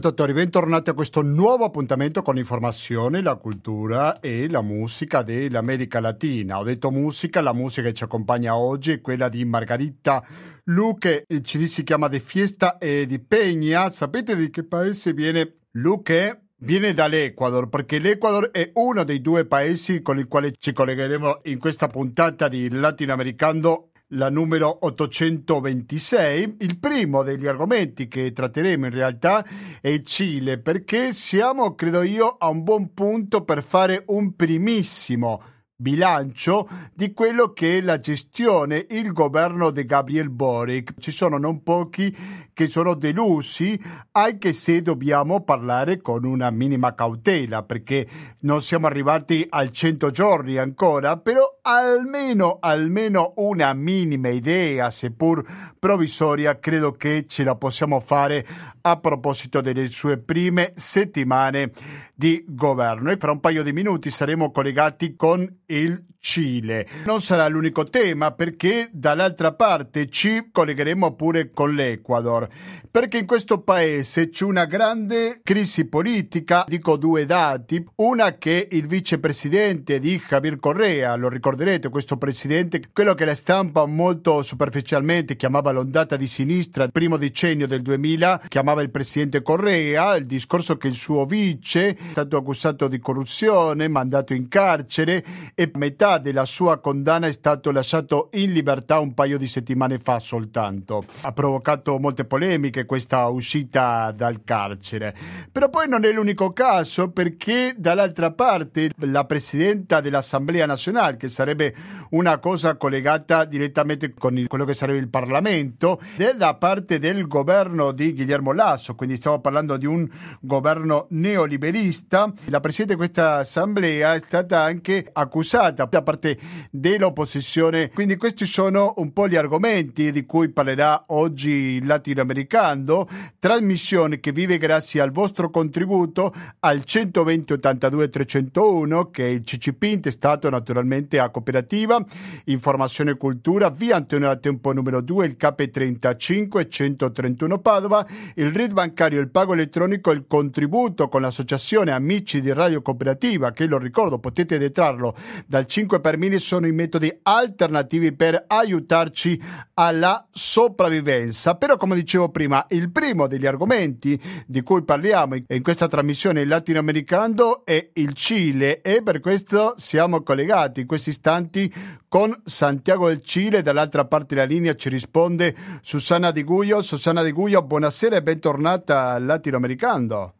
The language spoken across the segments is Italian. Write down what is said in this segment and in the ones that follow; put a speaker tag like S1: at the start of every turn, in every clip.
S1: ascoltatori, bentornati a questo nuovo appuntamento con l'informazione, la cultura e la musica dell'America Latina. Ho detto musica, la musica che ci accompagna oggi è quella di Margarita Luque, il CD si chiama De Fiesta e di Peña. Sapete di che paese viene Luque? Viene dall'Ecuador perché l'Ecuador è uno dei due paesi con i quali ci collegheremo in questa puntata di Latinoamericano la numero 826. Il primo degli argomenti che tratteremo in realtà è il Cile, perché siamo, credo io, a un buon punto per fare un primissimo bilancio di quello che è la gestione, il governo di Gabriel Boric. Ci sono non pochi che sono delusi, anche se dobbiamo parlare con una minima cautela, perché non siamo arrivati al 100 giorni ancora, però almeno, almeno una minima idea, seppur provvisoria, credo che ce la possiamo fare a proposito delle sue prime settimane di governo. E fra un paio di minuti saremo collegati con il Cile. Non sarà l'unico tema perché dall'altra parte ci collegheremo pure con l'Ecuador, perché in questo paese c'è una grande crisi politica, dico due dati, una che il vicepresidente di Javier Correa, lo ricorderete, questo presidente, quello che la stampa molto superficialmente chiamava l'ondata di sinistra, il primo decennio del 2000, chiamava il presidente Correa, il discorso che il suo vice è stato accusato di corruzione, mandato in carcere e metà della sua condanna è stato lasciato in libertà un paio di settimane fa soltanto. Ha provocato molte polemiche questa uscita dal carcere. Però poi non è l'unico caso perché dall'altra parte la presidenta dell'Assemblea nazionale, che sarebbe una cosa collegata direttamente con il, quello che sarebbe il Parlamento, è da parte del governo di Guillermo Lasso, quindi stiamo parlando di un governo neoliberista. La presidente di questa assemblea è stata anche accusata da parte dell'opposizione. Quindi questi sono un po' gli argomenti di cui parlerà oggi il latinoamericano, trasmissione che vive grazie al vostro contributo al 120 82 301 che è il CCP intestato naturalmente a cooperativa, informazione e cultura, via Antonio Tempo numero 2, il KP35 131 Padova, il RID bancario, il pago elettronico, il contributo con l'associazione Amici di Radio Cooperativa, che lo ricordo potete detrarlo dal 5 5 per mille sono i metodi alternativi per aiutarci alla sopravvivenza. Però, come dicevo prima, il primo degli argomenti di cui parliamo in questa trasmissione latinoamericano è il Cile e per questo siamo collegati in questi istanti con Santiago del Cile. Dall'altra parte della linea ci risponde Susana Di Guglio. Susana Di Guglio, buonasera e bentornata al latinoamericano.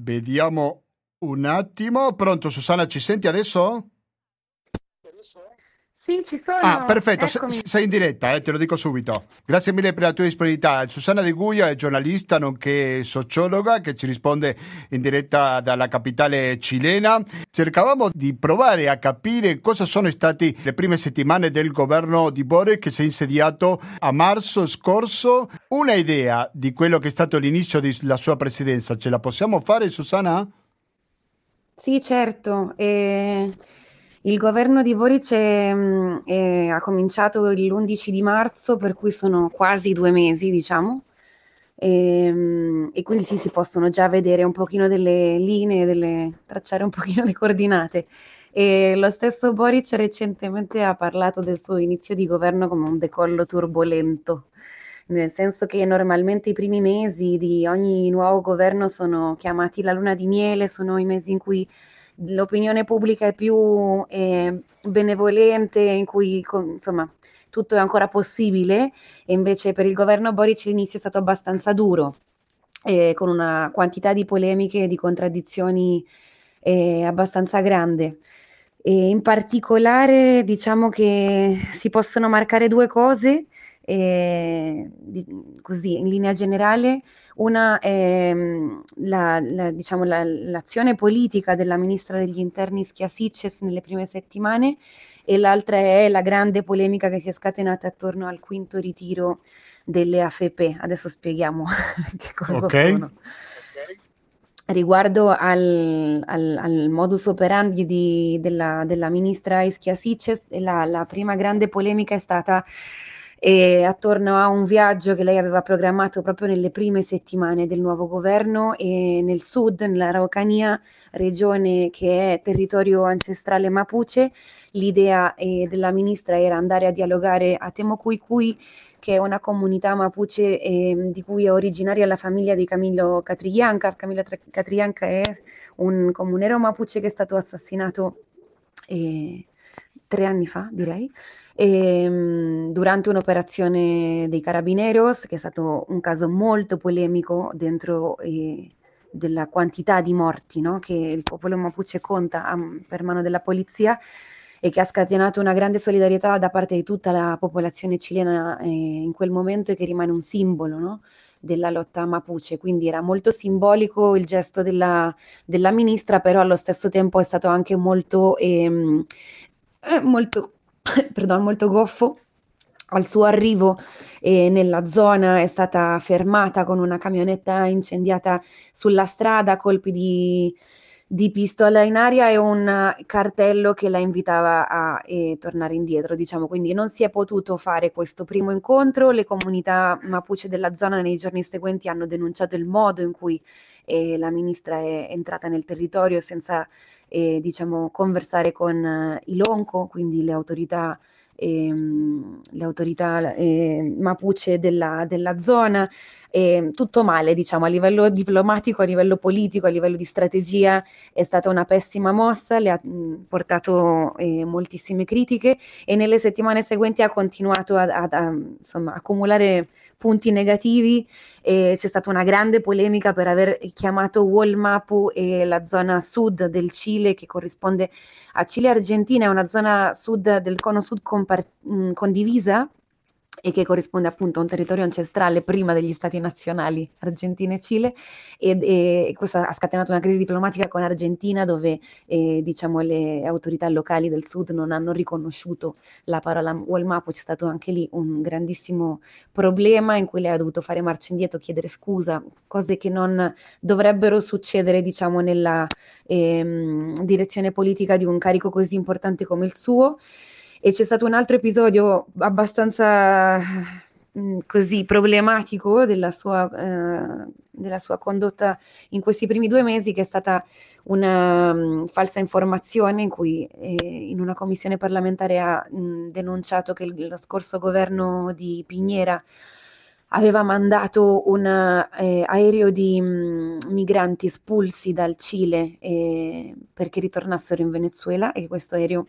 S1: Vediamo un attimo, pronto Susanna, ci senti adesso?
S2: Sì, ci sono.
S1: Ah, perfetto, S- sei in diretta, eh, te lo dico subito. Grazie mille per la tua disponibilità. Susanna De Guia è giornalista nonché sociologa che ci risponde in diretta dalla capitale cilena. Cercavamo di provare a capire cosa sono state le prime settimane del governo di Bore che si è insediato a marzo scorso. Una idea di quello che è stato l'inizio della sua presidenza, ce la possiamo fare Susanna?
S2: Sì, certo. E il governo di Boric è, mm, è- ha cominciato l'11 di marzo, per cui sono quasi due mesi, diciamo. E, mm, e quindi sì, si possono già vedere un pochino delle linee, delle- tracciare un pochino le coordinate. E lo stesso Boric recentemente ha parlato del suo inizio di governo come un decollo turbolento nel senso che normalmente i primi mesi di ogni nuovo governo sono chiamati la luna di miele, sono i mesi in cui l'opinione pubblica è più eh, benevolente, in cui insomma tutto è ancora possibile, e invece per il governo Boric l'inizio è stato abbastanza duro, eh, con una quantità di polemiche e di contraddizioni eh, abbastanza grande. E in particolare diciamo che si possono marcare due cose eh, così in linea generale, una è mm, la, la, diciamo, la, l'azione politica della ministra degli interni Schiasices nelle prime settimane e l'altra è la grande polemica che si è scatenata attorno al quinto ritiro delle AFP. Adesso spieghiamo che cosa okay. sono. Riguardo al, al, al, modus operandi di, della, della ministra Ischia Sices, la, la prima grande polemica è stata e attorno a un viaggio che lei aveva programmato proprio nelle prime settimane del nuovo governo e nel sud, nella Araucania, regione che è territorio ancestrale mapuche. L'idea eh, della ministra era andare a dialogare a Temocuicui, che è una comunità mapuche eh, di cui è originaria la famiglia di Camillo Catrillanca. Camillo Catrillanca è un comunero mapuche che è stato assassinato eh, tre anni fa, direi, e, ehm, durante un'operazione dei Carabineros, che è stato un caso molto polemico dentro eh, della quantità di morti no? che il popolo mapuche conta um, per mano della polizia e che ha scatenato una grande solidarietà da parte di tutta la popolazione cilena eh, in quel momento e che rimane un simbolo no? della lotta mapuche. Quindi era molto simbolico il gesto della, della ministra, però allo stesso tempo è stato anche molto, ehm, eh, molto perdón, molto goffo. Al suo arrivo eh, nella zona è stata fermata con una camionetta incendiata sulla strada, colpi di, di pistola in aria e un cartello che la invitava a eh, tornare indietro, diciamo. Quindi non si è potuto fare questo primo incontro. Le comunità mapuche della zona nei giorni seguenti hanno denunciato il modo in cui eh, la ministra è entrata nel territorio senza eh, diciamo, conversare con eh, i Lonco, quindi le autorità, ehm, le autorità eh, mapuche della, della zona, e tutto male, diciamo, a livello diplomatico, a livello politico, a livello di strategia è stata una pessima mossa, le ha portato eh, moltissime critiche e nelle settimane seguenti ha continuato a, a, a insomma, accumulare punti negativi e c'è stata una grande polemica per aver chiamato Wallmapu e la zona sud del Cile che corrisponde a Cile Argentina, è una zona sud del cono sud compar- condivisa e che corrisponde appunto a un territorio ancestrale prima degli stati nazionali Argentina e Cile e, e questo ha scatenato una crisi diplomatica con Argentina dove eh, diciamo le autorità locali del sud non hanno riconosciuto la parola Walmapu, c'è stato anche lì un grandissimo problema in cui lei ha dovuto fare marcia indietro, chiedere scusa, cose che non dovrebbero succedere diciamo nella ehm, direzione politica di un carico così importante come il suo e c'è stato un altro episodio abbastanza mm, così problematico della sua, eh, della sua, condotta in questi primi due mesi che è stata una um, falsa informazione in cui eh, in una commissione parlamentare ha mh, mm, denunciato che il, lo scorso governo di Pignera aveva mandato un eh, aereo di mh, mm, migranti espulsi dal Cile eh, perché ritornassero in Venezuela e questo aereo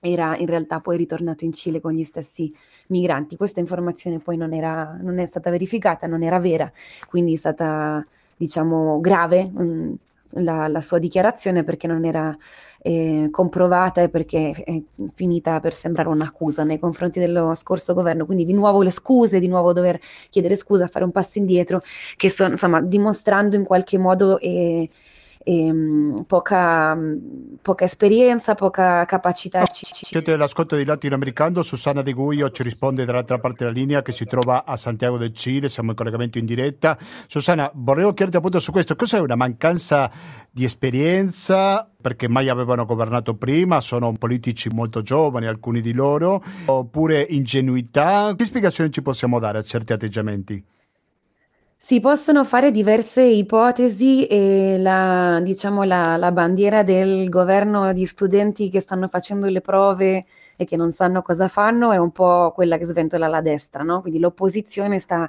S2: era in realtà poi ritornato in Cile con gli stessi migranti. Questa informazione poi non, era, non è stata verificata, non era vera, quindi è stata diciamo grave mm, la, la, sua dichiarazione perché non era eh, comprovata e perché è finita per sembrare un'accusa nei confronti dello scorso governo. Quindi di nuovo le scuse, di nuovo dover chiedere scusa, fare un passo indietro, che sono insomma dimostrando in qualche modo... Eh, ehm, poca, poca, esperienza, poca capacità.
S1: Siete dell'ascolto di latinoamericano, Susana De Guio ci risponde dall'altra parte della linea che si trova a Santiago del Cile, siamo in collegamento in diretta. Susana, vorrei chiederti appunto su questo, cos'è una mancanza di esperienza perché mai avevano governato prima, sono politici molto giovani, alcuni di loro, oppure ingenuità? Che spiegazioni ci possiamo dare a certi atteggiamenti?
S2: Si possono fare diverse ipotesi e la, diciamo, la, la bandiera del governo di studenti che stanno facendo le prove e che non sanno cosa fanno è un po' quella che sventola la destra, no? Quindi l'opposizione sta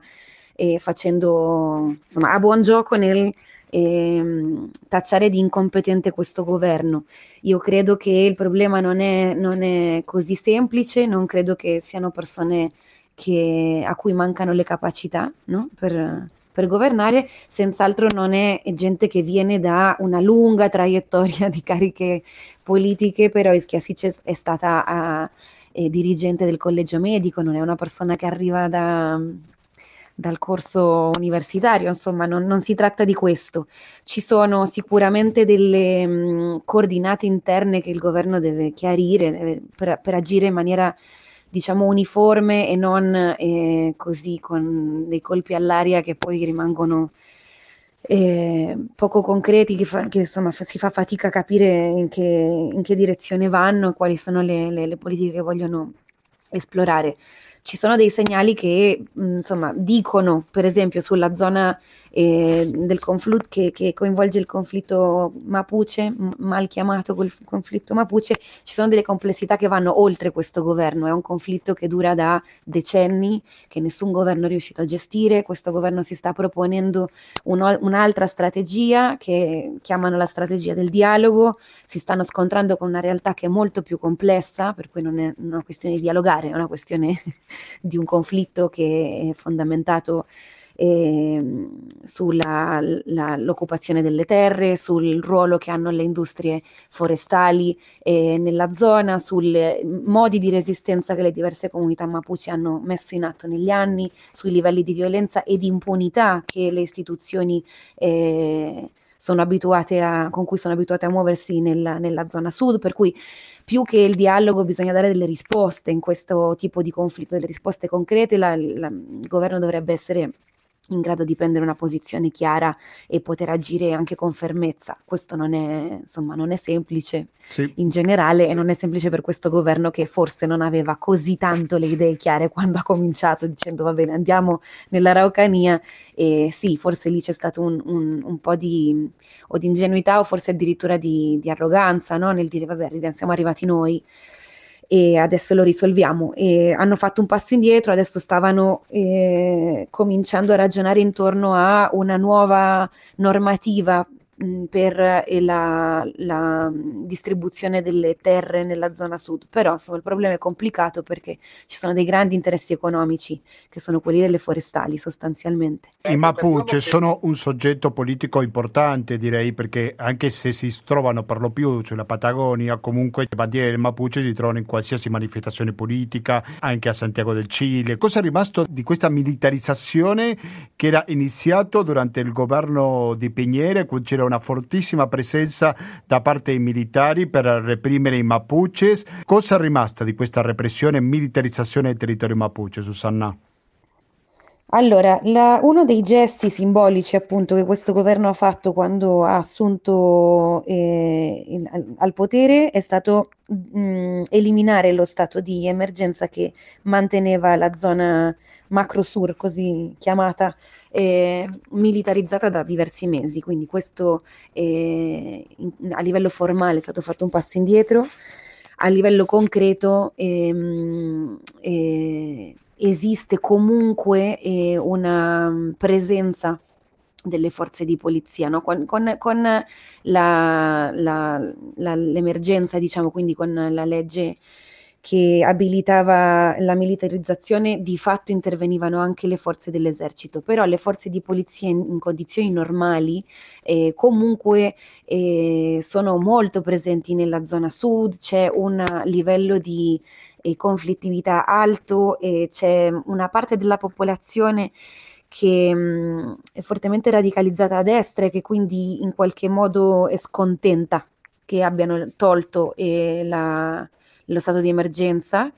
S2: eh, facendo insomma, a buon gioco nel eh, tacciare di incompetente questo governo. Io credo che il problema non è, non è così semplice, non credo che siano persone che, a cui mancano le capacità no? per per governare, senz'altro non è gente che viene da una lunga traiettoria di cariche politiche, però Ischiasic è stata uh, dirigente del collegio medico, non è una persona che arriva da, dal corso universitario, insomma non, non, si tratta di questo. Ci sono sicuramente delle mh, coordinate interne che il governo deve chiarire deve, per, per agire in maniera diciamo uniforme e non eh, così con dei colpi all'aria che poi rimangono eh, poco concreti, che, fa, che insomma si fa fatica a capire in che, in che direzione vanno e quali sono le, le, le politiche che vogliono esplorare. ci sono dei segnali che insomma dicono, per esempio, sulla zona eh, del conflitto che, che, coinvolge il conflitto Mapuche, mal chiamato conflitto Mapuche, ci sono delle complessità che vanno oltre questo governo, è un conflitto che dura da decenni, che nessun governo è riuscito a gestire, questo governo si sta proponendo un, un'altra strategia che chiamano la strategia del dialogo, si stanno scontrando con una realtà che è molto più complessa, per cui non è una questione di dialogare, è una questione di un conflitto che è fondamentato eh, sull'occupazione delle terre, sul ruolo che hanno le industrie forestali eh, nella zona, sui modi di resistenza che le diverse comunità mapuche hanno messo in atto negli anni, sui livelli di violenza e di impunità che le istituzioni eh, sono abituate a, con cui sono abituate a muoversi nella, nella zona sud, per cui più che il dialogo bisogna dare delle risposte in questo tipo di conflitto, delle risposte concrete, la, la, il governo dovrebbe essere in grado di prendere una posizione chiara e poter agire anche con fermezza. Questo non è, insomma, non è semplice sì. in generale e non è semplice per questo governo che forse non aveva così tanto le idee chiare quando ha cominciato dicendo va bene andiamo nella Raucania e sì, forse lì c'è stato un, un, un po' di, o di ingenuità o forse addirittura di, di arroganza no? nel dire vabbè siamo arrivati noi e adesso lo risolviamo. E hanno fatto un passo indietro, adesso stavano eh, cominciando a ragionare intorno a una nuova normativa per eh, la, la, distribuzione delle terre nella zona sud, però insomma il problema è complicato perché ci sono dei grandi interessi economici che sono quelli delle forestali sostanzialmente.
S1: I Mapuche sono un soggetto politico importante direi perché anche se si trovano per lo più sulla Patagonia comunque le bandiere del Mapuche si trovano in qualsiasi manifestazione politica anche a Santiago del Cile. Cosa è rimasto di questa militarizzazione che era iniziato durante il governo di Piñera, c'era una fortissima presenza da parte dei militari per reprimere i Mapuches. Cosa è rimasta di questa repressione e militarizzazione del territorio Mapuche, Susanna?
S2: Allora, la, uno dei gesti simbolici appunto che questo governo ha fatto quando ha assunto eh, in, al, al, potere è stato mh, mm, eliminare lo stato di emergenza che manteneva la zona macro-sur, così chiamata, eh, militarizzata da diversi mesi. Quindi questo eh, in, a livello formale è stato fatto un passo indietro, a livello concreto ehm, eh, esiste comunque eh, una mm, presenza delle forze di polizia, no? con, con, con la, la, la, l'emergenza, diciamo, quindi con la legge che abilitava la militarizzazione, di fatto intervenivano anche le forze dell'esercito, però le forze di polizia in, in condizioni normali eh, comunque eh, sono molto presenti nella zona sud, c'è un livello di e conflittività alto e c'è una parte della popolazione che mh, mm, è fortemente radicalizzata a destra e che quindi in qualche modo è scontenta che abbiano tolto eh, la, lo stato di emergenza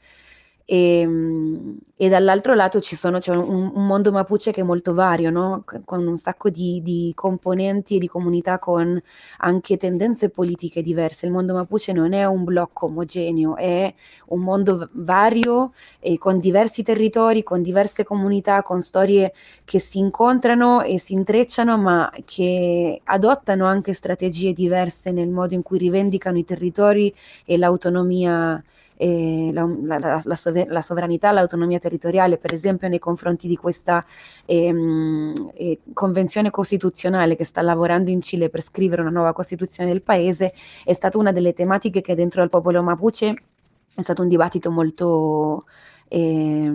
S2: e, ehm, e dall'altro lato ci sono, c'è un, un, mondo mapuche che è molto vario, no? con un sacco di, di, componenti e di comunità con anche tendenze politiche diverse. Il mondo mapuche non è un blocco omogeneo, è un mondo vario e con diversi territori, con diverse comunità, con storie che si incontrano e si intrecciano, ma che adottano anche strategie diverse nel modo in cui rivendicano i territori e l'autonomia eh, la, la, la, la, sovranità, l'autonomia territoriale, per esempio nei confronti di questa ehm, eh, convenzione costituzionale che sta lavorando in Cile per scrivere una nuova costituzione del paese, è stata una delle tematiche che dentro al popolo mapuche è stato un dibattito molto eh,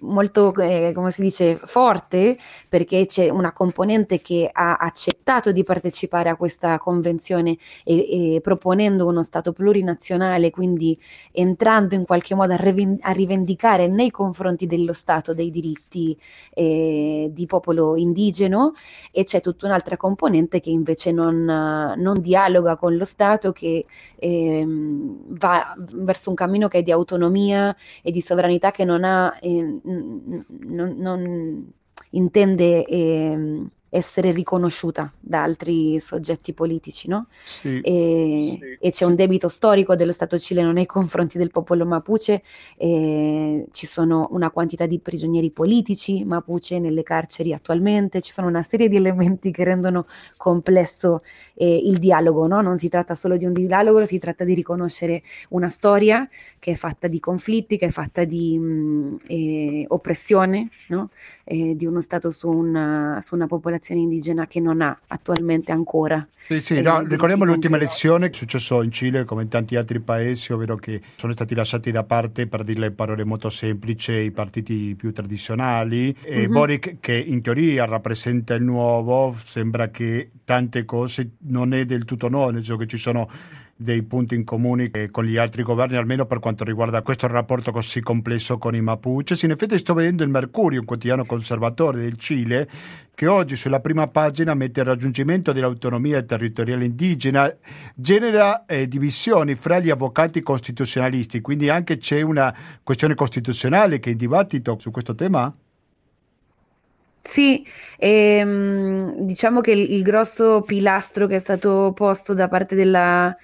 S2: molto, eh, come si dice, forte perché c'è una componente che ha accettato di partecipare a questa convenzione e, e proponendo uno Stato plurinazionale, quindi entrando in qualche modo a, riven- a rivendicare nei confronti dello Stato dei diritti eh, di popolo indigeno e c'è tutta un'altra componente che invece non, non dialoga con lo Stato, che ehm, va verso un cammino che è di autonomia e di sovranità che non ha... Eh, non, non intende eh, essere riconosciuta da altri soggetti politici, no?
S1: Sì.
S2: E,
S1: Sì.
S2: e c'è un debito storico dello Stato cileno nei confronti del popolo mapuche, e ci sono una quantità di prigionieri politici mapuche nelle carceri attualmente, ci sono una serie di elementi che rendono complesso eh, il dialogo, no? Non si tratta solo di un dialogo, si tratta di riconoscere una storia che è fatta di conflitti, che è fatta di mh, eh, oppressione, no? eh, di uno Stato su una, su una popolazione indigena che non ha attualmente ancora.
S1: Sì, sì, no, ricordiamo l'ultima elezione che è successo in Cile come in tanti altri paesi, ovvero che sono stati lasciati da parte, per dirle in parole molto semplici, i partiti più tradizionali. E
S2: Mhm.
S1: Boric, che in teoria rappresenta il nuovo, sembra che tante cose non è del tutto nuovo, nel senso che ci sono dei punti in comune con gli altri governi, almeno per quanto riguarda questo rapporto così complesso con i Mapuches. In effetti sto vedendo il Mercurio, un quotidiano conservatore del Cile, che oggi sulla prima pagina mette il raggiungimento dell'autonomia territoriale indigena, genera eh, divisioni fra gli avvocati costituzionalisti, quindi anche c'è una questione costituzionale che è in dibattito su questo tema?
S2: Sì, ehm, diciamo che il, il grosso pilastro che è stato posto da parte della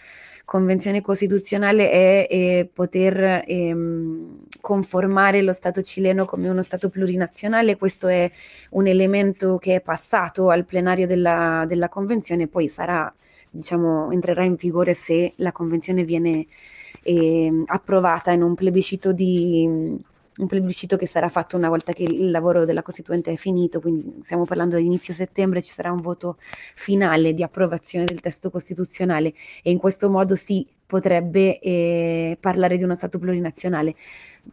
S2: Convenzione Costituzionale è eh, poter ehm, conformare lo Stato cileno come uno Stato plurinazionale. Questo è un elemento che è passato al plenario della, della Convenzione, poi sarà, diciamo, entrerà in vigore se la Convenzione viene ehm, approvata in un plebiscito di un plebiscito che sarà fatto una volta che il lavoro della Costituente è finito, quindi stiamo parlando di inizio settembre, ci sarà un voto finale di approvazione del testo costituzionale. E in questo modo si potrebbe eh, parlare di uno Stato plurinazionale.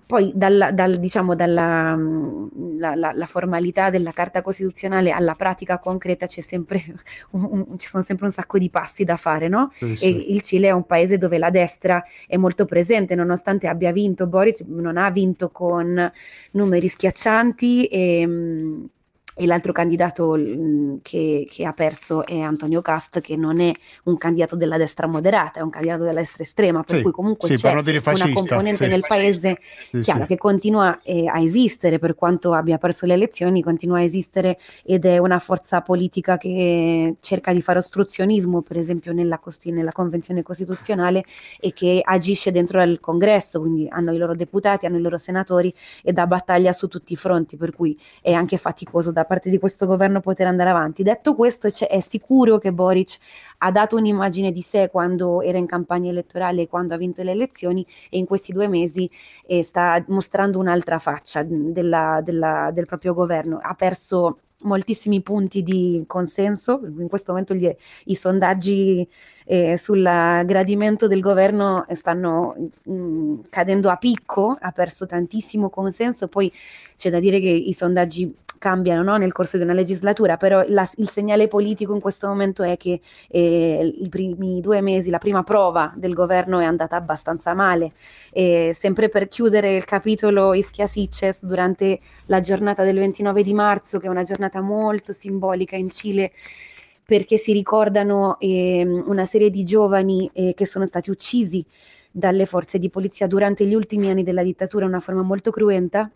S2: Poi dalla, dal, diciamo, dalla mh, la, la, la formalità della Carta Costituzionale alla pratica concreta c'è sempre un, un, ci sono sempre un sacco di passi da fare, no?
S1: Sì,
S2: E il Cile è un paese dove la destra è molto presente, nonostante abbia vinto Boric, non ha vinto con numeri schiaccianti e, mh, e l'altro candidato mh, che, che ha perso è Antonio Cast, che non è un candidato della destra moderata, è un candidato della destra estrema, per
S1: Sì,
S2: cui comunque
S1: sì,
S2: c'è una componente nel paese chiaro che continua eh, a esistere per quanto abbia perso le elezioni, continua a esistere ed è una forza politica che cerca di fare ostruzionismo, per esempio nella, costi- nella Convenzione Costituzionale e che agisce dentro al Congresso, quindi hanno i loro deputati, hanno i loro senatori e dà battaglia su tutti i fronti, per cui è anche faticoso da parte di questo governo poter andare avanti. Detto questo, è sicuro che Boric ha dato un'immagine di sé quando era in campagna elettorale e quando ha vinto le elezioni e in questi due mesi eh, sta mostrando un'altra faccia della- della- del proprio governo. Ha perso moltissimi punti di consenso, in questo momento gli- i sondaggi eh, sul gradimento del governo stanno mm, cadendo a picco, ha perso tantissimo consenso, poi c'è da dire che i sondaggi cambiano no, nel corso di una legislatura, però la- il segnale politico in questo momento è che eh, i primi due mesi, la prima prova del governo è andata abbastanza male. E sempre per chiudere il capitolo Ischia Sitges, durante la giornata del 29 di marzo, che è una giornata molto simbolica in Cile, perché si ricordano ehm, una serie di giovani eh, che sono stati uccisi dalle forze di polizia durante gli ultimi anni della dittatura in una forma molto cruenta.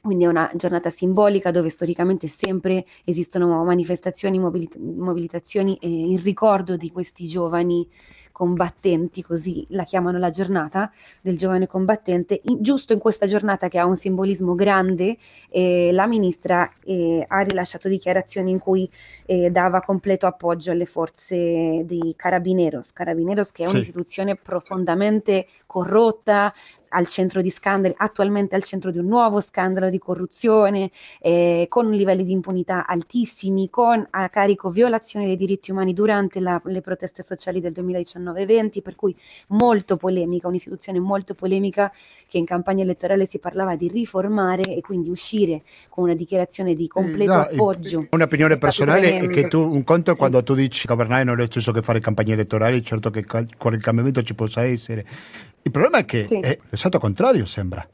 S2: Quindi è una giornata simbolica dove storicamente sempre esistono manifestazioni, mobilit- mobilitazioni eh, in ricordo di questi giovani combattenti, così la chiamano la giornata del giovane combattente. In- giusto in questa giornata che ha un simbolismo grande, eh, la ministra eh, ha rilasciato dichiarazioni in cui eh, dava completo appoggio alle forze dei Carabineros, Carabineros che è
S1: Sì.
S2: un'istituzione profondamente corrotta, al centro di scandali, attualmente al centro di un nuovo scandalo di corruzione, eh, con livelli di impunità altissimi, con a carico violazioni dei diritti umani durante la- le proteste sociali del 2019-20, per cui molto polemica, un'istituzione molto polemica che in campagna elettorale si parlava di riformare e quindi uscire con una dichiarazione di completo
S1: No,
S2: appoggio.
S1: Un'opinione personale è che tu, un conto è
S2: Sì.
S1: quando tu dici governare non è lo stesso che fare campagne elettorali, certo che qualche cambiamento ci possa essere. Il problema è che
S2: Sì.
S1: è l'esatto contrario, sembra.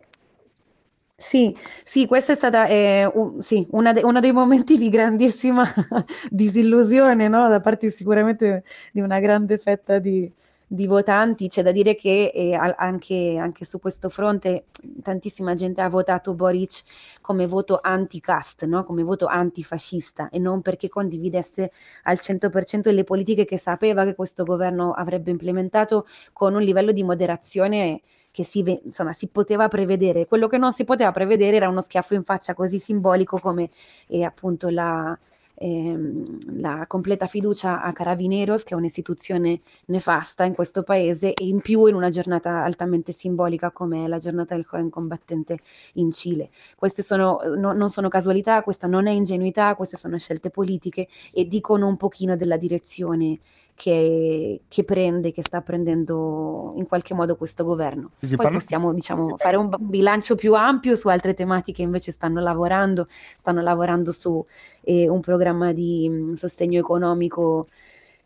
S2: Sì, sì, questa è stata eh, un- sì, una de- uno dei momenti di grandissima disillusione, no? Da parte sicuramente di una grande fetta di, di votanti. C'è da dire che eh, anche, anche, su questo fronte tantissima gente ha votato Boric come voto anti-cast, no? come voto antifascista e non perché condividesse al 100% le politiche che sapeva che questo governo avrebbe implementato con un livello di moderazione che si, insomma, si poteva prevedere. Quello che non si poteva prevedere era uno schiaffo in faccia così simbolico come eh, appunto la, ehm, la completa fiducia a Carabineros, che è un'istituzione nefasta in questo paese, e in più in una giornata altamente simbolica come la giornata del joven combattente in Cile. Queste sono, no, non sono casualità, questa non è ingenuità, queste sono scelte politiche e dicono un pochino della direzione che, che, prende, che sta prendendo in qualche modo questo governo. Poi parla... possiamo diciamo, fare un bilancio più ampio su altre tematiche invece stanno lavorando, stanno lavorando su eh, un programma di mh, mm, sostegno economico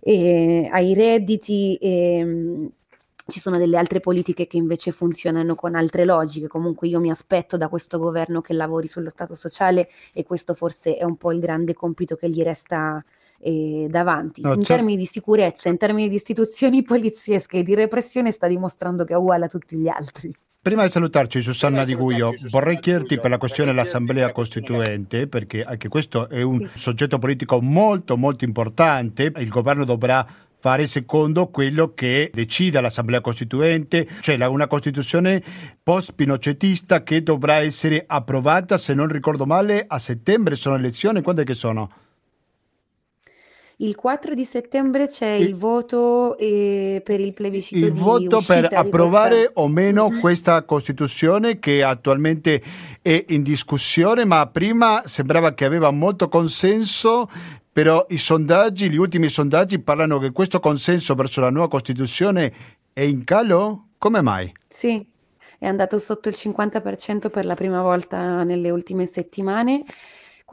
S2: eh, ai redditi. E, mh, ci sono delle altre politiche che invece funzionano con altre logiche. Comunque io mi aspetto da questo governo che lavori sullo Stato sociale e questo forse è un po' il grande compito che gli resta eh, davanti. No, in certo. termini di sicurezza, in termini di istituzioni poliziesche e di repressione sta dimostrando che è uguale a tutti gli altri.
S1: Prima di salutarci, Susanna Di Guio, vorrei chiederti per la questione dell'Assemblea Costituente, perché anche questo è un soggetto politico molto, molto importante. Il governo dovrà fare secondo quello che decida l'Assemblea Costituente, cioè una Costituzione post-pinocetista che dovrà essere approvata, se non ricordo male, a settembre sono elezioni, quando è che sono?
S2: Il 4 di settembre c'è il, il voto eh, per il plebiscito
S1: il voto per approvare o meno mm-hmm. questa Costituzione che attualmente è in discussione, ma prima sembrava che aveva molto consenso, però i sondaggi, gli ultimi sondaggi parlano che questo consenso verso la nuova Costituzione è in calo? Come mai?
S2: Sì, è andato sotto il 50% per la prima volta nelle ultime settimane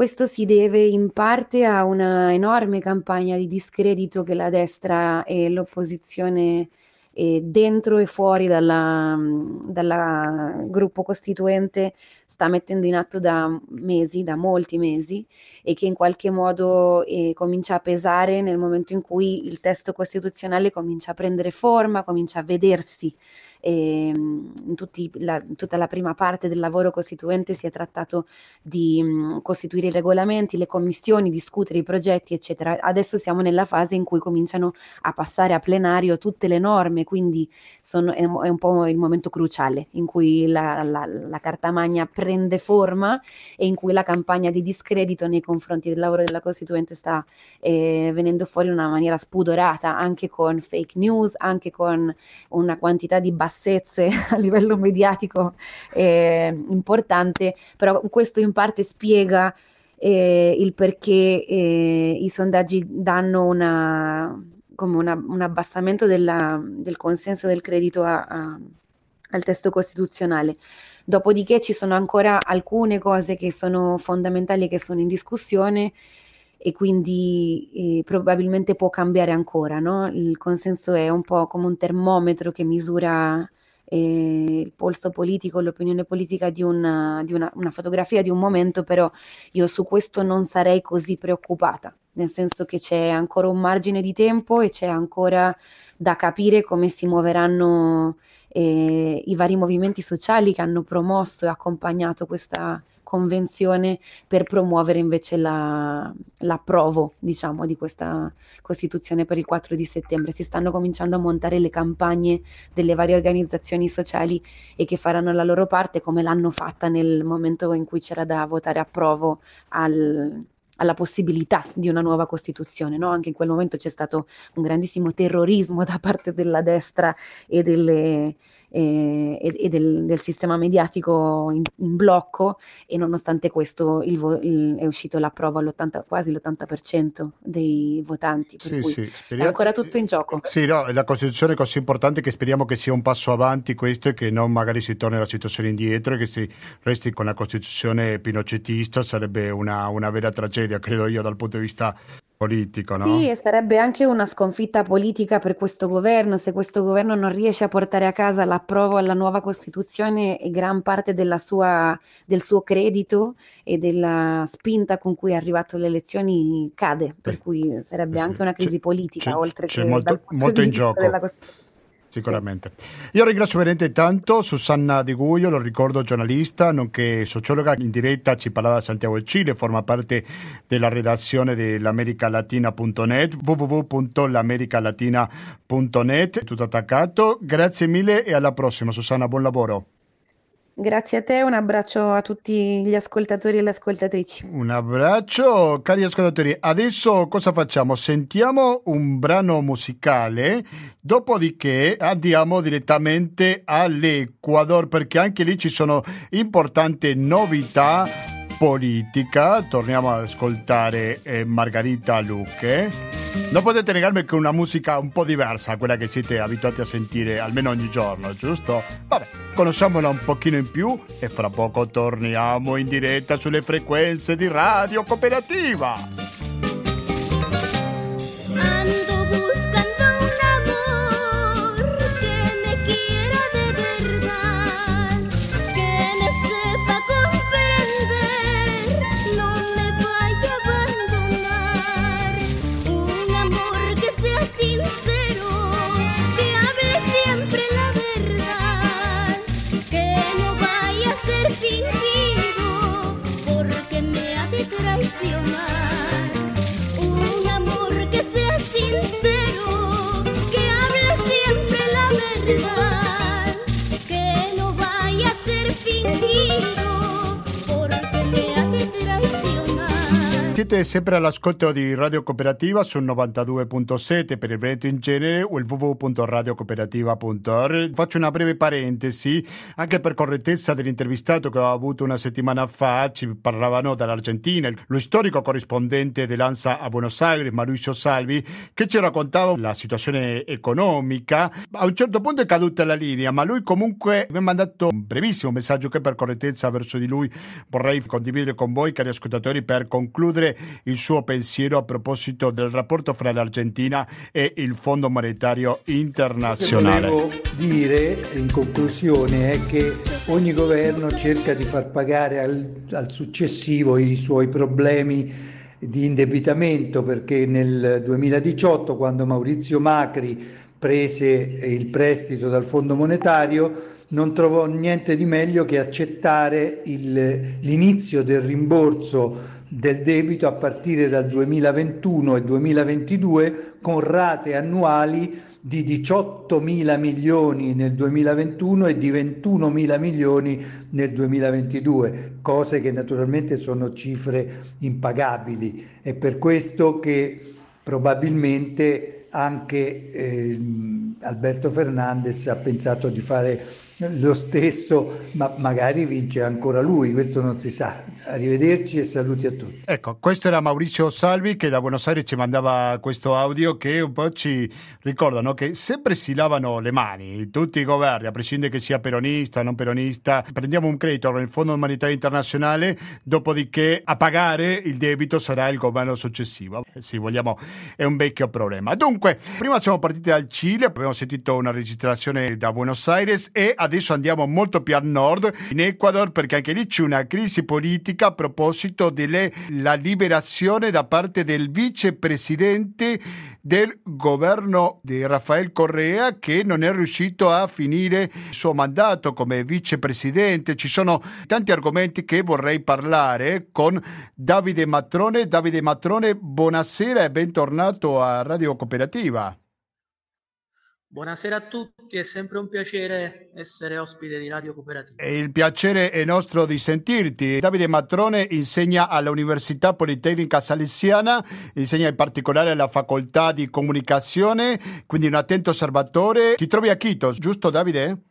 S2: questo si deve in parte a una enorme campagna di discredito che la destra e l'opposizione eh, dentro e fuori dalla, dalla gruppo costituente sta mettendo in atto da mesi, da molti mesi, e che in qualche modo eh, comincia a pesare nel momento in cui il testo costituzionale comincia a prendere forma, comincia a vedersi e ehm, in, la, in, tutta la prima parte del lavoro costituente si è trattato di mh, costituire i regolamenti, le commissioni, discutere i progetti, eccetera. Adesso siamo nella fase in cui cominciano a passare a plenario tutte le norme, quindi sono, è, è, un po' il momento cruciale in cui la, la, la Carta Magna prende forma e in cui la campagna di discredito nei confronti del lavoro della Costituente sta eh, venendo fuori in una maniera spudorata, anche con fake news, anche con una quantità di bassezze a livello mediatico eh, importante, però questo in parte spiega eh, il perché eh, i sondaggi danno una, una, un abbassamento della, del consenso del credito a, a, al testo costituzionale. Dopodiché ci sono ancora alcune cose che sono fondamentali, che sono in discussione e quindi eh, probabilmente può cambiare ancora. No? Il consenso è un po' come un termometro che misura eh, il polso politico, l'opinione politica di, una, di una, una fotografia di un momento, però io su questo non sarei così preoccupata, nel senso che c'è ancora un margine di tempo e c'è ancora da capire come si muoveranno eh, i vari movimenti sociali che hanno promosso e accompagnato questa convenzione per promuovere invece la, l'approvo diciamo, di questa Costituzione per il 4 di settembre. Si stanno cominciando a montare le campagne delle varie organizzazioni sociali e che faranno la loro parte come l'hanno fatta nel momento in cui c'era da votare approvo al, alla possibilità di una nuova Costituzione. No? Anche in quel momento c'è stato un grandissimo terrorismo da parte della destra e delle e, e del, del, sistema mediatico in, in, blocco e nonostante questo il vo- il, è uscito l'approvo all'80, quasi l'80% dei votanti, per sì, sì, speriamo... è ancora tutto in gioco.
S1: Sì, no, la Costituzione è così importante che speriamo che sia un passo avanti questo e che non magari si torni alla situazione indietro e che si resti con la Costituzione pinocetista, sarebbe una, una vera tragedia, credo io, dal punto di vista politico, no?
S2: Sì, e sarebbe anche una sconfitta politica per questo governo se questo governo non riesce a portare a casa l'approvo alla nuova Costituzione e gran parte sua, del suo credito e della spinta con cui è arrivato alle elezioni cade, per cui sarebbe eh sì. anche una crisi politica
S1: c'è,
S2: oltre
S1: c'è
S2: che
S1: molto, molto in gioco. Sicuramente. Sì. Io ringrazio veramente tanto Susanna Di Guglio, lo ricordo giornalista, nonché sociologa in diretta, ci parlava da Santiago del Cile, forma parte della redazione dell'americalatina.net, www.l'americalatina.net, tutto attaccato. Grazie mille e alla prossima Susanna, buon lavoro.
S2: Grazie a te, un abbraccio a tutti gli ascoltatori e le ascoltatrici.
S1: Un abbraccio, cari ascoltatori. Adesso cosa facciamo? Sentiamo un brano musicale, dopodiché andiamo direttamente all'Ecuador perché anche lì ci sono importanti novità politica. Torniamo ad ascoltare eh, Margarita Lucche. Non potete negarmi che è una musica un po' diversa a quella che siete abituati a sentire almeno ogni giorno, giusto? Vabbè, conosciamola un pochino in più e fra poco torniamo in diretta sulle frequenze di Radio Cooperativa. Siete sempre all'ascolto di Radio Cooperativa sul 92.7 per il Veneto in genere o il www.radiocooperativa.org. Faccio una breve parentesi, anche per correttezza dell'intervistato che ho avuto una settimana fa, ci parlavano dall'Argentina, lo storico corrispondente dell'ANSA a Buenos Aires, Mauricio Salvi, che ci raccontava la situazione economica. A un certo punto è caduta la linea, ma lui comunque mi ha mandato un brevissimo messaggio che per correttezza verso di lui vorrei condividere con voi, cari ascoltatori, per concludere il suo pensiero a proposito del rapporto fra l'Argentina e il Fondo Monetario Internazionale.
S3: Quello che devo dire in conclusione è che ogni governo cerca di far pagare al, al successivo i suoi problemi di indebitamento perché nel 2018 quando Maurizio Macri prese il prestito dal Fondo Monetario non trovò niente di meglio che accettare il, l'inizio del rimborso del debito a partire dal 2021 e 2022 con rate annuali di 18 mila milioni nel 2021 e di 21 mila milioni nel 2022, cose che naturalmente sono cifre impagabili. È per questo che probabilmente anche eh, Alberto Fernandez ha pensato di fare lo stesso, ma magari vince ancora lui, questo non si sa. Arrivederci e saluti a tutti.
S1: Ecco, questo era Maurizio Salvi che da Buenos Aires ci mandava questo audio che un po' ci ricordano che sempre si lavano le mani, tutti i governi, a prescindere che sia peronista non peronista, prendiamo un credito nel Fondo Monetario Internazionale, dopodiché a pagare il debito sarà il governo successivo. Se vogliamo, è un vecchio problema. Dunque, prima siamo partiti dal Cile, abbiamo sentito una registrazione da Buenos Aires e adesso adesso andiamo molto più a nord, in Ecuador, perché anche lì c'è una crisi politica a proposito della liberazione da parte del vicepresidente del governo di Rafael Correa che non è riuscito a finire il suo mandato come vicepresidente. Ci sono tanti argomenti che vorrei parlare con Davide Matrone. Davide Matrone, buonasera e bentornato a Radio Cooperativa.
S4: Buonasera a tutti, è sempre un piacere essere ospite di Radio Cooperativa.
S1: Il piacere è nostro di sentirti. Davide Matrone insegna all'Università Politecnica Salesiana, insegna in particolare alla facoltà di comunicazione, quindi un attento osservatore. Ti trovi a Quito, giusto Davide?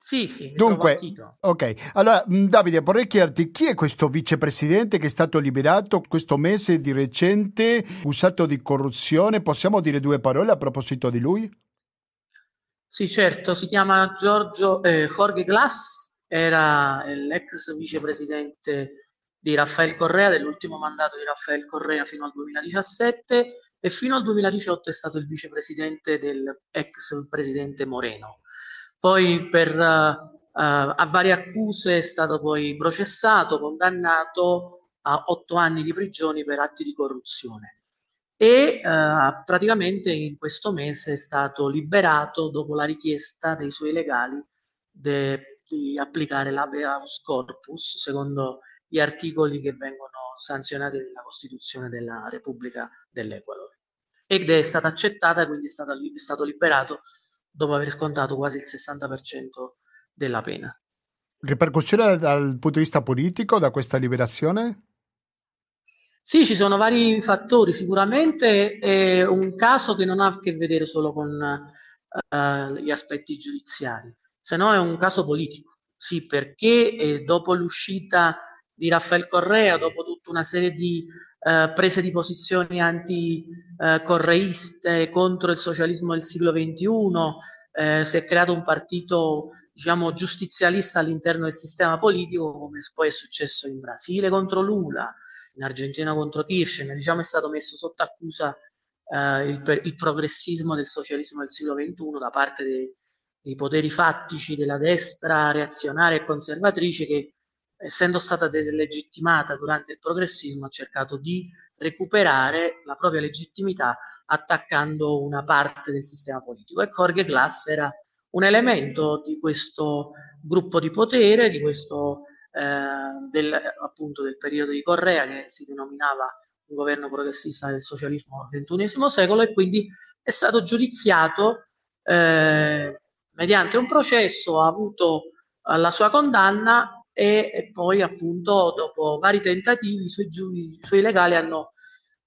S4: Sì, sì,
S1: Dunque, ok. Allora, mm, Davide, vorrei chiederti chi è questo vicepresidente che è stato liberato questo mese di recente, accusato di corruzione? Possiamo dire due parole a proposito di lui?
S4: Sì, certo, si chiama Giorgio, eh, Jorge Glass, era l'ex vicepresidente di Raffaele Correa, dell'ultimo mandato di Raffaele Correa fino al 2017 e fino al 2018 è stato il vicepresidente dell'ex presidente Moreno. Poi per, uh, a varie accuse è stato poi processato, condannato a otto anni di prigione per atti di corruzione. e uh, praticamente in questo mese è stato liberato dopo la richiesta dei suoi legali de, di applicare l'habeas corpus secondo gli articoli che vengono sanzionati nella Costituzione della Repubblica dell'Ecuador. Ed è stata accettata, quindi è, stata, è stato liberato dopo aver scontato quasi il 60% della pena.
S1: Ripercussione dal punto di vista politico da questa liberazione?
S4: Sì, ci sono vari fattori. Sicuramente è un caso che non ha a che vedere solo con uh, gli aspetti giudiziari, se no è un caso politico. Sì, perché eh, dopo l'uscita di Raffaele Correa, dopo tutta una serie di uh, prese di posizioni anticorreiste uh, contro il socialismo del siglo XXI, eh, si è creato un partito diciamo, giustizialista all'interno del sistema politico, come poi è successo in Brasile contro Lula, in Argentina contro Kirchner, diciamo, è stato messo sotto accusa eh, il, il, progressismo del socialismo del siglo XXI da parte dei, dei poteri fattici della destra reazionaria e conservatrice che essendo stata delegittimata durante il progressismo ha cercato di recuperare la propria legittimità attaccando una parte del sistema politico. E Jorge Glass era un elemento di questo gruppo di potere, di questo eh, del, appunto del periodo di Correa che si denominava un governo progressista del socialismo del XXI secolo e quindi è stato giudiziato eh, mediante un processo, ha avuto la sua condanna e, e, poi appunto dopo vari tentativi i suoi, i suoi legali hanno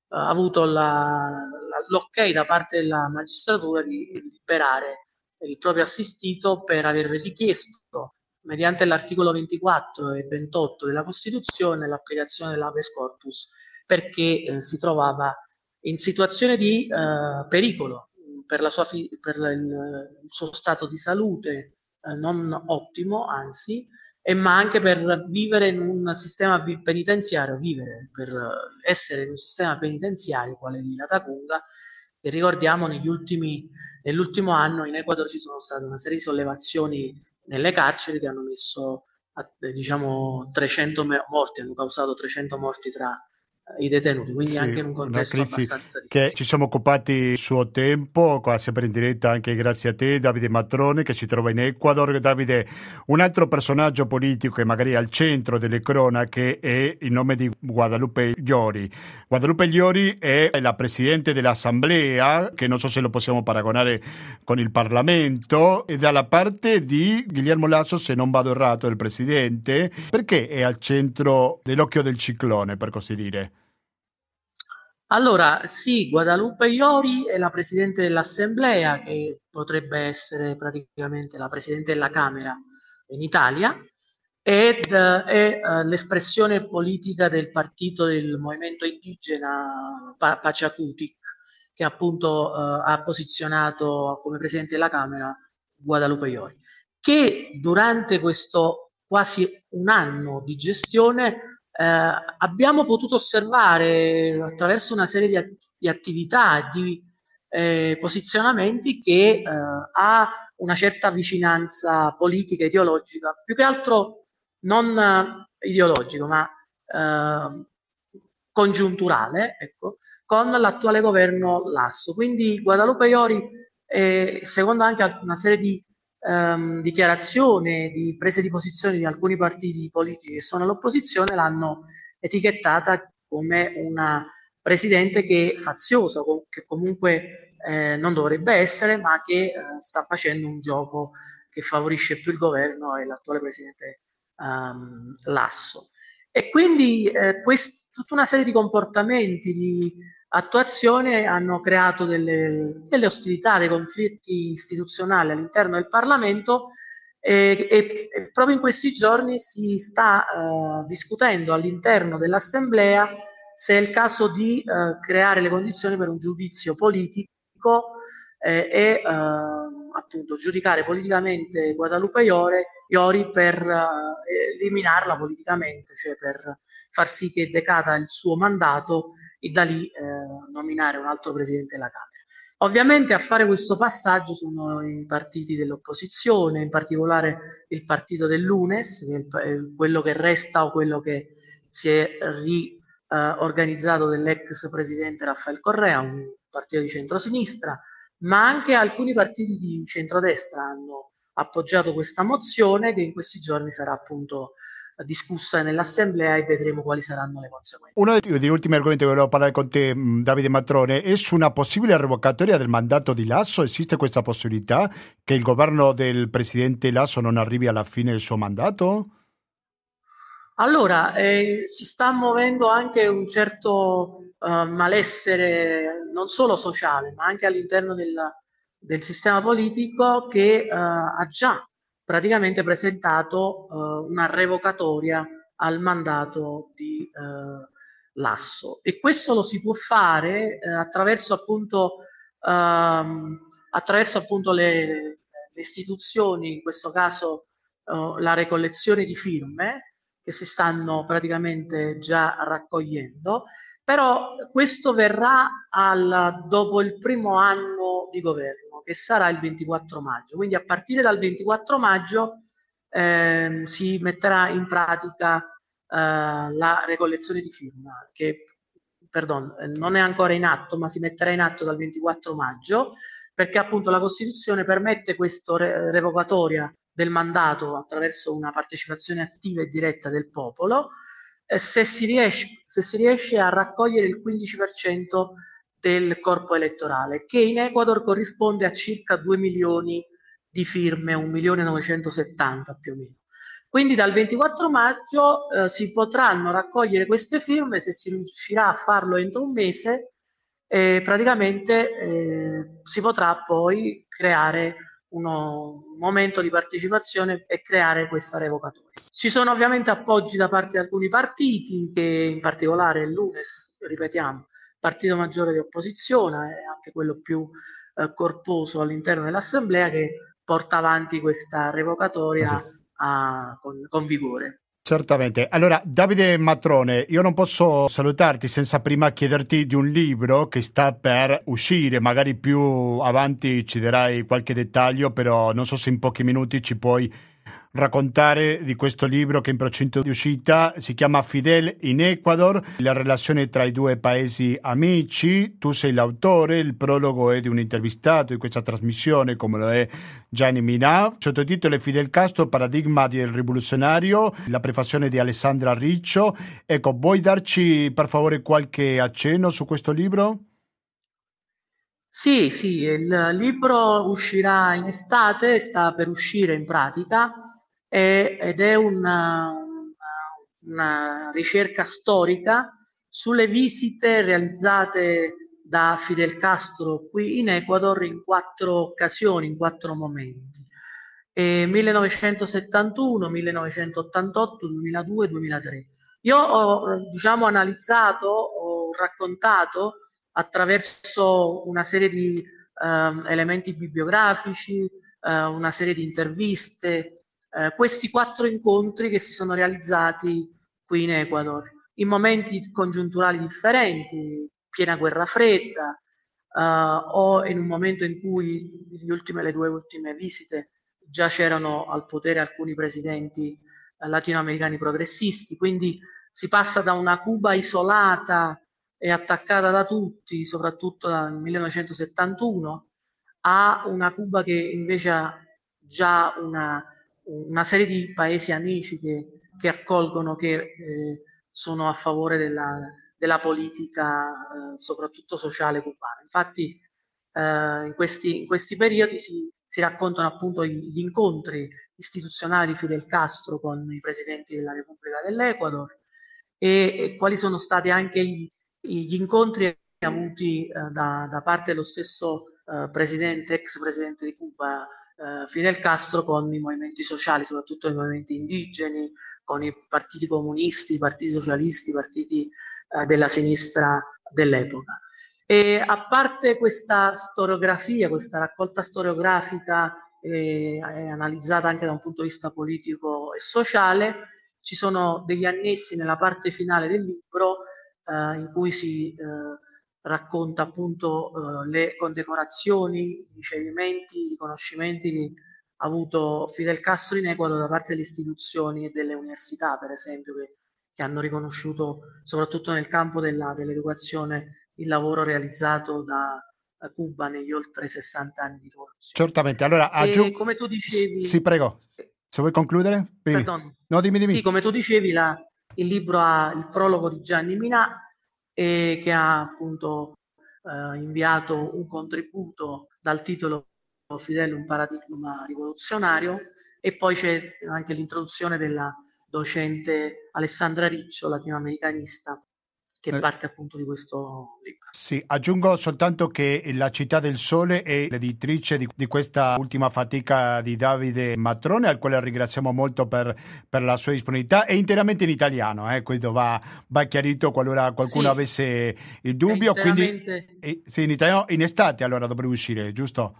S4: uh, avuto la, la, l'ok da parte della magistratura di liberare il proprio assistito per aver richiesto mediante l'articolo 24 e 28 della Costituzione l'applicazione dell'habeas corpus perché eh, si trovava in situazione di eh, pericolo per, sua per il, il, suo stato di salute eh, non ottimo, anzi, e ma anche per vivere in un sistema penitenziario, vivere, per essere in un sistema penitenziario quale di Latacunga, che ricordiamo ultimi, nell'ultimo anno in Ecuador ci sono state una serie di sollevazioni nelle carceri che hanno messo diciamo 300 morti, hanno causato 300 morti tra i detenuti, quindi sì, anche in un contesto abbastanza difficile.
S1: Che ci siamo occupati il suo tempo, qua sempre in diretta anche grazie a te, Davide Matrone, che si trova in Ecuador. Davide, un altro personaggio politico che magari è al centro delle cronache è il nome di Guadalupe Llori. Guadalupe Llori è la presidente dell'Assemblea, che non so se lo possiamo paragonare con il Parlamento, e dalla parte di Guillermo Lasso, se non vado errato, il presidente, perché è al centro dell'occhio del ciclone, per così dire?
S4: Allora, sì, Guadalupe Iori è la presidente dell'Assemblea, che potrebbe essere praticamente la presidente della Camera in Italia, ed è uh, l'espressione politica del partito del movimento indigena pa- Paciacutic, che appunto uh, ha posizionato come presidente della Camera Guadalupe Iori, che durante questo quasi un anno di gestione eh, abbiamo potuto osservare attraverso una serie di, att- di attività, di eh, posizionamenti che eh, ha una certa vicinanza politica, ideologica, più che altro non eh, ideologico, ma eh, congiunturale, ecco, con l'attuale governo Lasso. Quindi Guadalupe Iori, secondo anche una serie di ehm, dichiarazione di prese di posizione di alcuni partiti politici che sono all'opposizione l'hanno etichettata come una presidente che è faziosa, che comunque eh, non dovrebbe essere, ma che eh, sta facendo un gioco che favorisce più il governo e l'attuale presidente um, Lasso. E quindi eh, quest- tutta una serie di comportamenti, di attuazione hanno creato delle, delle ostilità, dei conflitti istituzionali all'interno del Parlamento e, e, e proprio in questi giorni si sta uh, discutendo all'interno dell'Assemblea se è il caso di uh, creare le condizioni per un giudizio politico eh, e uh, appunto giudicare politicamente Guadalupe Iore, Iori per eliminarla politicamente, cioè per far sì che decada il suo mandato e da lì eh, nominare un altro presidente della Camera. Ovviamente a fare questo passaggio sono i partiti dell'opposizione, in particolare il partito dell'UNES, è quello che resta o quello che si è ri, organizzato dall'ex presidente Raffaele Correa, un partito di centrosinistra, ma anche alcuni partiti di centrodestra hanno appoggiato questa mozione che in questi giorni sarà appunto discussa nell'Assemblea e vedremo quali saranno le conseguenze.
S1: Uno degli ultimi argomenti che volevo parlare con te, Davide Matrone, è su una possibile revocatoria del mandato di Lasso. Esiste questa possibilità che il governo del presidente Lasso non arrivi alla fine del suo mandato?
S4: Allora, eh, si sta muovendo anche un certo uh, malessere non solo sociale, ma anche all'interno del, del sistema politico che uh, ha già praticamente presentato uh, una revocatoria al mandato di Lasso. E questo lo si può fare attraverso appunto, ehm, attraverso appunto le, le, istituzioni, in questo caso la ricollezione di firme che si stanno praticamente già raccogliendo però questo verrà al, dopo il primo anno di governo, che sarà il 24 maggio. Quindi a partire dal 24 maggio eh, si metterà in pratica eh, la ricollezione di firma, che perdon, non è ancora in atto, ma si metterà in atto dal 24 maggio, perché appunto la Costituzione permette questa re- revocatoria del mandato attraverso una partecipazione attiva e diretta del popolo se si, riesce, se si riesce a raccogliere il 15% del corpo elettorale, che in Ecuador corrisponde a circa 2 milioni di firme, 1 milione 970 più o meno. Quindi dal 24 maggio eh, si potranno raccogliere queste firme, se si riuscirà a farlo entro un mese, eh, praticamente eh, si potrà poi creare uno, un momento di partecipazione e creare questa revocatoria. Ci sono ovviamente appoggi da parte di alcuni partiti, che in particolare l'UNES, ripetiamo, partito maggiore di opposizione, è anche quello più eh, corposo all'interno dell'Assemblea, che porta avanti questa revocatoria sì. a, con, con vigore.
S1: Certamente. Allora, Davide Matrone, io non posso salutarti senza prima chiederti di un libro che sta per uscire, magari più avanti ci darai qualche dettaglio, però non so se in pochi minuti ci puoi raccontare di questo libro che è in procinto di uscita, si chiama Fidel in Ecuador, la relazione tra i due paesi amici, tu sei l'autore, il prologo è di un intervistato di questa trasmissione come lo è Gianni Minà, sottotitolo è Fidel Castro, paradigma del rivoluzionario, la prefazione di Alessandra Riccio, ecco, vuoi darci per favore qualche accenno su questo libro?
S4: Sì, sì, il libro uscirà in estate, sta per uscire in pratica è, ed è una, una, ricerca storica sulle visite realizzate da Fidel Castro qui in Ecuador in quattro occasioni, in quattro momenti. E 1971, 1988, 2002, 2003. Io ho diciamo, analizzato, ho raccontato attraverso una serie di eh, elementi bibliografici, eh, una serie di interviste, eh, questi quattro incontri che si sono realizzati qui in Ecuador, in momenti congiunturali differenti, piena guerra fredda, eh, o in un momento in cui ultime, le due ultime visite già c'erano al potere alcuni presidenti eh, latinoamericani progressisti, quindi si passa da una Cuba isolata e attaccata da tutti, soprattutto dal 1971, a una Cuba che invece ha già una, una serie di paesi amici che, che accolgono, che eh, sono a favore della, della politica, eh, soprattutto sociale cubana. Infatti, eh, in, questi, in, questi, periodi si, si, raccontano appunto gli incontri istituzionali di Fidel Castro con i presidenti della Repubblica dell'Ecuador e, e quali sono stati anche gli, gli incontri avuti eh, da, da, parte dello stesso eh, presidente, ex presidente di Cuba, eh, Fidel Castro, con i movimenti sociali, soprattutto i movimenti indigeni, con i partiti comunisti, i partiti socialisti, i partiti eh, della sinistra dell'epoca. E a parte questa storiografia, questa raccolta storiografica eh, analizzata anche da un punto di vista politico e sociale, ci sono degli annessi nella parte finale del libro eh, in cui si eh, racconta appunto eh, le condecorazioni, i ricevimenti, i riconoscimenti che ha avuto Fidel Castro in Ecuador da parte delle istituzioni e delle università, per esempio, che che hanno riconosciuto, soprattutto nel campo della, dell'educazione, il lavoro realizzato da Cuba negli oltre 60 anni di rivoluzione.
S1: Certamente, allora aggiungo...
S4: come tu dicevi...
S1: Sì, prego. Se vuoi concludere?
S4: Perdon.
S1: No, dimmi, dimmi.
S4: Sì, come tu dicevi, la, il libro ha il prologo di Gianni Minà e che ha appunto eh, inviato un contributo dal titolo Fidele un paradigma rivoluzionario e poi c'è anche l'introduzione della docente Alessandra Riccio, latinoamericanista, che eh. parte appunto di questo libro.
S1: Sì, aggiungo soltanto che La città del sole è l'editrice di, di questa ultima fatica di Davide Matrone, al quale ringraziamo molto per, per la sua disponibilità. È interamente in italiano, eh, questo va, va, chiarito qualora qualcuno sì, avesse il dubbio.
S4: Interamente...
S1: Quindi, eh, sì, in italiano, in estate allora dovrebbe uscire, giusto?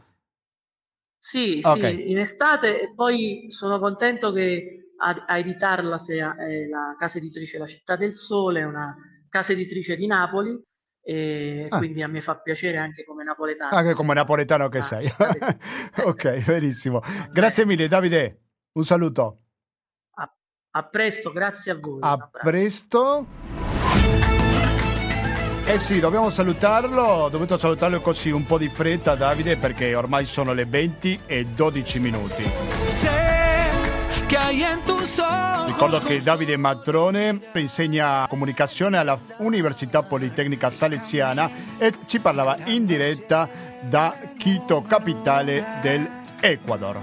S4: Sì, okay. sì, in estate e poi sono contento che a, a editarla sia la casa editrice La Città del Sole, una casa editrice di Napoli e ah. quindi a me fa piacere anche come napoletano.
S1: Anche come napoletano che ah, sei. ok, benissimo. Grazie mille Davide, un saluto.
S4: A, a presto, grazie a voi.
S1: A presto. Eh sì, dobbiamo salutarlo, ho dovuto salutarlo così un po' di fretta Davide perché ormai sono le 20 e 12 minuti. Ricordo che Davide Matrone insegna comunicazione alla Università Politecnica Salesiana e ci parlava in diretta da Quito, capitale dell'Ecuador.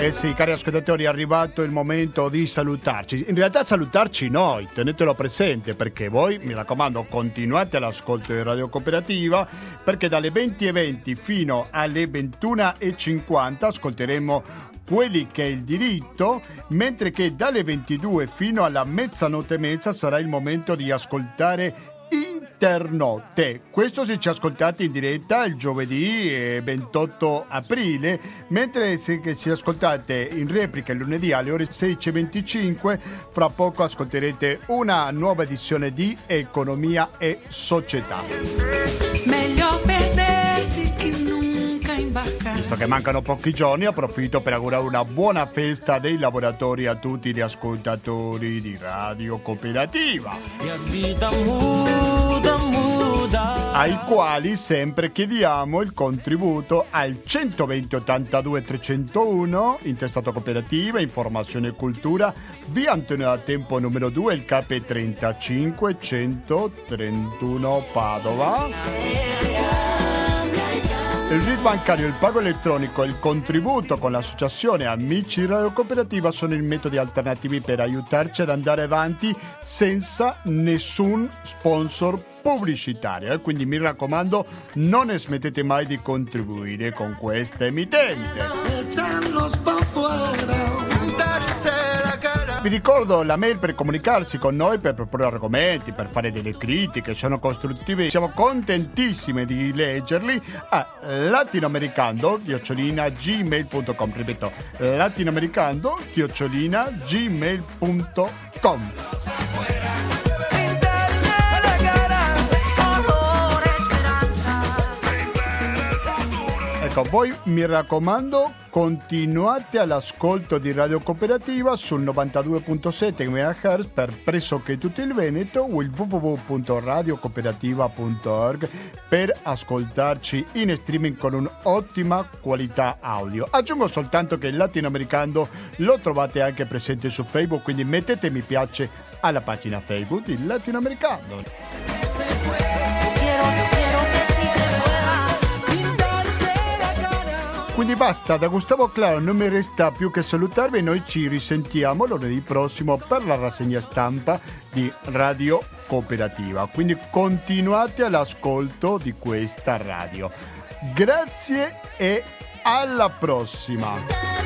S1: Eh sì, cari ascoltatori, è arrivato il momento di salutarci. In realtà salutarci noi, tenetelo presente perché voi, mi raccomando, continuate all'ascolto di Radio Cooperativa perché dalle 20.20 fino alle 21.50 ascolteremo quelli che è il diritto, mentre che dalle 22 fino alla mezzanotte e mezza sarà il momento di ascoltare internotte. Questo se ci ascoltate in diretta il giovedì 28 aprile, mentre se ci ascoltate in replica il lunedì alle ore 16.25, fra poco ascolterete una nuova edizione di Economia e Società. Visto che mancano pochi giorni, approfitto per augurare una buona festa dei lavoratori a tutti gli ascoltatori di Radio Cooperativa. Ai quali sempre chiediamo il contributo al 120 82 301, intestato cooperativa, informazione e cultura, via Antonio da Tempo numero 2, il KP 35 131 Padova. Il RID bancario, il pago elettronico e il contributo con l'associazione Amici Radio Cooperativa sono i metodi alternativi per aiutarci ad andare avanti senza nessun sponsor pubblicitario. Quindi mi raccomando, non smettete mai di contribuire con questa emittente. Vi ricordo la mail per comunicarsi con noi, per proporre argomenti, per fare delle critiche, sono costruttive, siamo contentissimi di leggerli a latinoamericando-gmail.com ripeto, latinoamericando-gmail.com Ecco, voi mi raccomando, continuate all'ascolto di Radio Cooperativa sul 92.7 MHz per pressoché tutto il Veneto o il www.radiocooperativa.org per ascoltarci in streaming con un'ottima qualità audio. Aggiungo soltanto che il latinoamericano lo trovate anche presente su Facebook, quindi mettete mi piace alla pagina Facebook di latinoamericano. Quindi basta, da Gustavo Claro non mi resta più che salutarvi noi ci risentiamo lunedì prossimo per la rassegna stampa di Radio Cooperativa. Quindi continuate all'ascolto di questa radio. Grazie e alla prossima!